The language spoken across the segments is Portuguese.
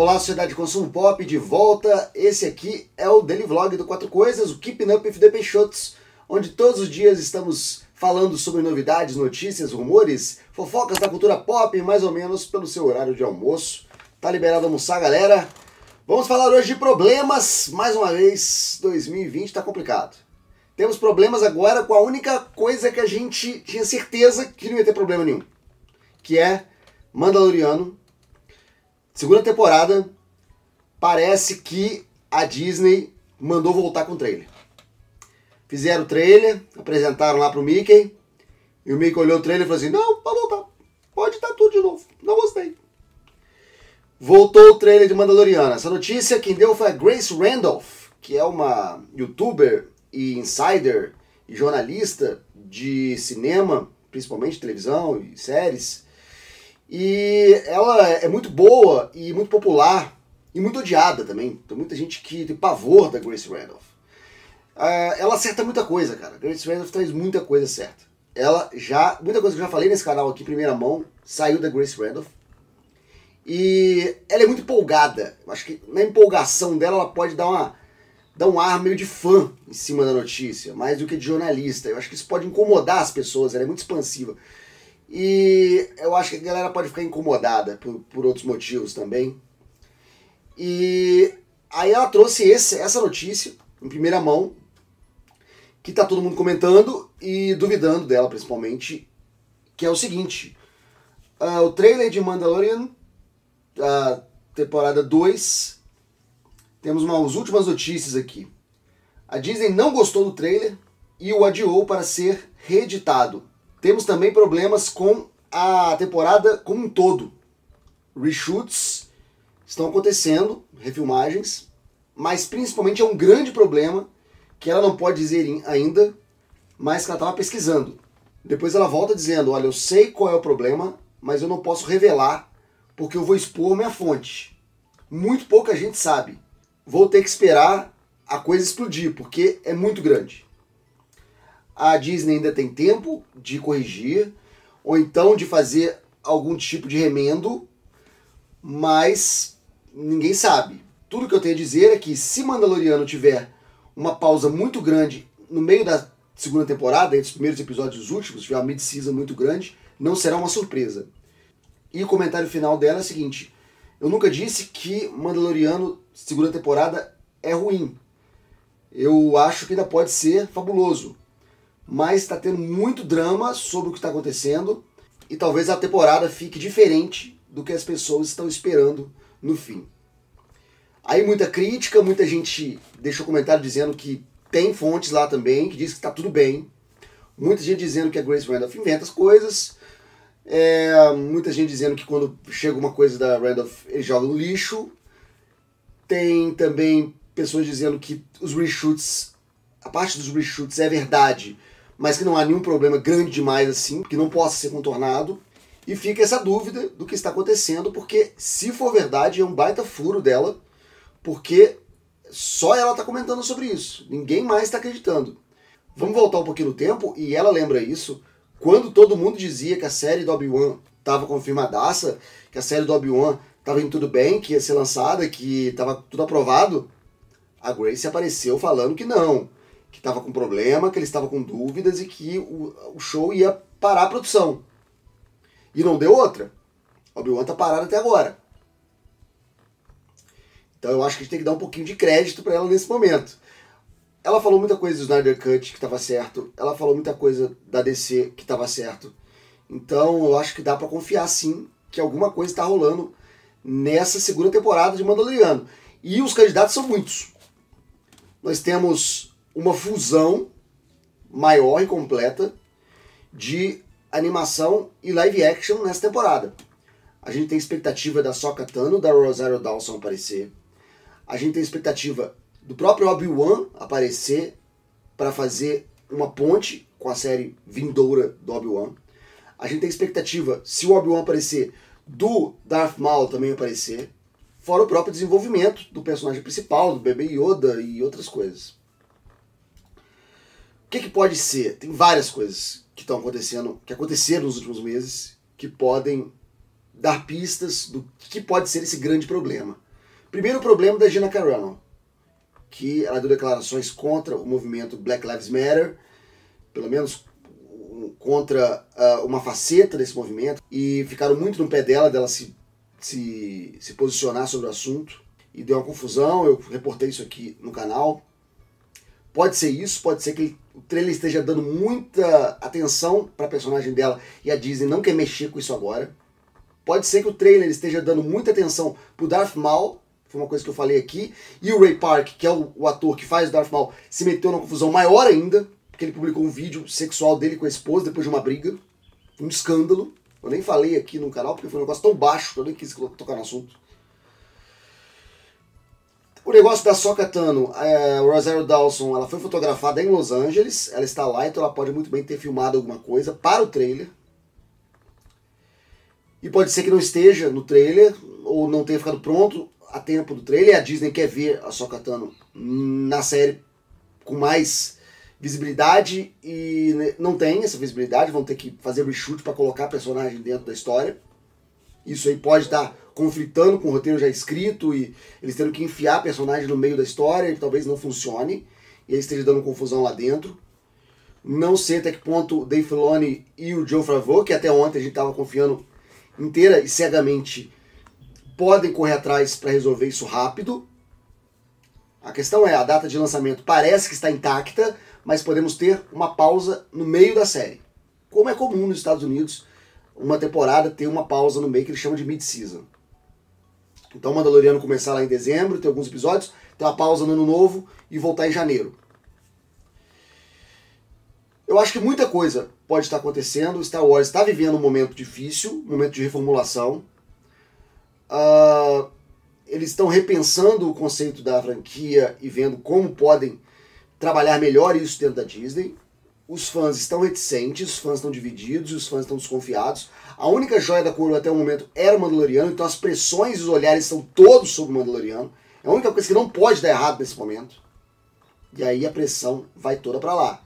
Olá, sociedade de consumo pop, de volta. Esse aqui é o Daily Vlog do Quatro Coisas, o Keeping Up with the Peixotos, onde todos os dias estamos falando sobre novidades, notícias, rumores, fofocas da cultura pop, mais ou menos pelo seu horário de almoço. Tá liberado almoçar, galera? Vamos falar hoje de problemas. Mais uma vez, 2020 tá complicado. Temos problemas agora com a única coisa que a gente tinha certeza que não ia ter problema nenhum, que é Mandaloriano Segunda temporada, parece que a Disney mandou voltar com o trailer. Fizeram o trailer, apresentaram lá pro Mickey, e o Mickey olhou o trailer e falou assim: Não, pode voltar, pode dar tudo de novo, não gostei. Voltou o trailer de Mandaloriana. Essa notícia quem deu foi a Grace Randolph, que é uma youtuber e insider e jornalista de cinema, principalmente televisão e séries. E ela é muito boa e muito popular e muito odiada também. Tem muita gente que tem pavor da Grace Randolph. Uh, ela acerta muita coisa, cara. Grace Randolph traz muita coisa certa. Ela já. Muita coisa que eu já falei nesse canal aqui primeira mão saiu da Grace Randolph. E ela é muito empolgada. Eu acho que na empolgação dela ela pode dar uma dar um ar meio de fã em cima da notícia, mais do que de jornalista. Eu acho que isso pode incomodar as pessoas, ela é muito expansiva. E eu acho que a galera pode ficar incomodada por, por outros motivos também. E aí ela trouxe esse, essa notícia em primeira mão, que tá todo mundo comentando e duvidando dela principalmente, que é o seguinte. Uh, o trailer de Mandalorian, a temporada 2, temos umas últimas notícias aqui. A Disney não gostou do trailer e o adiou para ser reeditado. Temos também problemas com a temporada como um todo. Reshoots estão acontecendo, refilmagens, mas principalmente é um grande problema que ela não pode dizer ainda, mas que ela estava pesquisando. Depois ela volta dizendo: Olha, eu sei qual é o problema, mas eu não posso revelar porque eu vou expor minha fonte. Muito pouca gente sabe. Vou ter que esperar a coisa explodir porque é muito grande a Disney ainda tem tempo de corrigir, ou então de fazer algum tipo de remendo, mas ninguém sabe. Tudo que eu tenho a dizer é que se Mandaloriano tiver uma pausa muito grande no meio da segunda temporada, entre os primeiros episódios e os últimos, tiver uma mid-season muito grande, não será uma surpresa. E o comentário final dela é o seguinte: eu nunca disse que Mandaloriano segunda temporada é ruim. Eu acho que ainda pode ser fabuloso mas está tendo muito drama sobre o que está acontecendo e talvez a temporada fique diferente do que as pessoas estão esperando no fim. Aí muita crítica, muita gente deixou comentário dizendo que tem fontes lá também, que diz que está tudo bem. Muita gente dizendo que a Grace Randolph inventa as coisas. É, muita gente dizendo que quando chega uma coisa da Randolph, ele joga no lixo. Tem também pessoas dizendo que os reshoots, a parte dos reshoots é verdade, mas que não há nenhum problema grande demais assim, que não possa ser contornado. E fica essa dúvida do que está acontecendo, porque se for verdade, é um baita furo dela, porque só ela está comentando sobre isso, ninguém mais está acreditando. Vamos voltar um pouquinho no tempo, e ela lembra isso, quando todo mundo dizia que a série do Obi-Wan estava confirmadaça, que a série do Obi-Wan estava indo tudo bem, que ia ser lançada, que estava tudo aprovado, a Grace apareceu falando que não, que estava com problema, que ele estava com dúvidas e que o, o show ia parar a produção. E não deu outra. Obi-Wan tá parado até agora. Então eu acho que a gente tem que dar um pouquinho de crédito para ela nesse momento. Ela falou muita coisa do Snyder Cut que estava certo. Ela falou muita coisa da DC que estava certo. Então eu acho que dá para confiar sim que alguma coisa está rolando nessa segunda temporada de Mandaloriano. E os candidatos são muitos. Nós temos uma fusão maior e completa de animação e live action nessa temporada. A gente tem expectativa da Sokka Tano, da Rosario Dawson aparecer. A gente tem expectativa do próprio Obi-Wan aparecer para fazer uma ponte com a série vindoura do Obi-Wan. A gente tem expectativa, se o Obi-Wan aparecer, do Darth Maul também aparecer. Fora o próprio desenvolvimento do personagem principal, do bebê Yoda e outras coisas. O que, que pode ser? Tem várias coisas que estão acontecendo, que aconteceram nos últimos meses, que podem dar pistas do que pode ser esse grande problema. Primeiro problema da Gina Carano, que ela deu declarações contra o movimento Black Lives Matter, pelo menos contra uh, uma faceta desse movimento, e ficaram muito no pé dela, dela se, se, se posicionar sobre o assunto, e deu uma confusão, eu reportei isso aqui no canal. Pode ser isso, pode ser que o trailer esteja dando muita atenção para a personagem dela e a Disney não quer mexer com isso agora. Pode ser que o trailer esteja dando muita atenção pro Darth Maul, foi uma coisa que eu falei aqui, e o Ray Park, que é o, o ator que faz o Darth Maul, se meteu numa confusão maior ainda, porque ele publicou um vídeo sexual dele com a esposa depois de uma briga, um escândalo. Eu nem falei aqui no canal porque foi um negócio tão baixo que eu nem quis tocar no assunto. O negócio da Soka Tano, é, o Rosario Dawson, ela foi fotografada em Los Angeles, ela está lá, então ela pode muito bem ter filmado alguma coisa para o trailer. E pode ser que não esteja no trailer, ou não tenha ficado pronto a tempo do trailer. A Disney quer ver a Soka Tano na série com mais visibilidade e não tem essa visibilidade, vão ter que fazer reshoot para colocar a personagem dentro da história. Isso aí pode estar conflitando com o roteiro já escrito e eles tendo que enfiar personagem no meio da história e talvez não funcione e eles estejam dando confusão lá dentro. Não sei até que ponto o Dave Filoni e o Joe Favreau, que até ontem a gente estava confiando inteira e cegamente, podem correr atrás para resolver isso rápido. A questão é, a data de lançamento parece que está intacta, mas podemos ter uma pausa no meio da série. Como é comum nos Estados Unidos, uma temporada ter uma pausa no meio que eles chamam de mid-season. Então, Mandaloriano começar lá em dezembro, ter alguns episódios, ter uma pausa no ano novo e voltar em janeiro. Eu acho que muita coisa pode estar acontecendo. Star Wars está vivendo um momento difícil, um momento de reformulação. Uh, eles estão repensando o conceito da franquia e vendo como podem trabalhar melhor isso dentro da Disney. Os fãs estão reticentes, os fãs estão divididos, os fãs estão desconfiados. A única joia da coroa até o momento era o Mandaloriano, então as pressões e os olhares estão todos sobre o Mandaloriano. É a única coisa que não pode dar errado nesse momento. E aí a pressão vai toda para lá.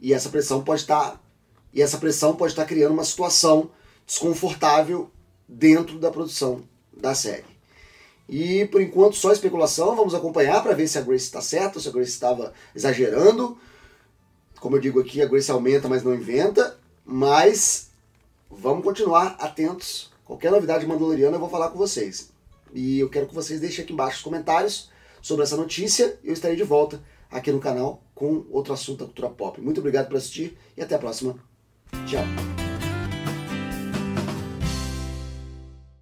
E essa pressão pode estar tá, e essa pressão pode estar tá criando uma situação desconfortável dentro da produção da série. E por enquanto só especulação, vamos acompanhar para ver se a Grace está certa, se a Grace estava exagerando. Como eu digo aqui, a Grace aumenta, mas não inventa. Mas vamos continuar atentos. Qualquer novidade mandaloriana eu vou falar com vocês. E eu quero que vocês deixem aqui embaixo os comentários sobre essa notícia. Eu estarei de volta aqui no canal com outro assunto da cultura pop. Muito obrigado por assistir e até a próxima. Tchau.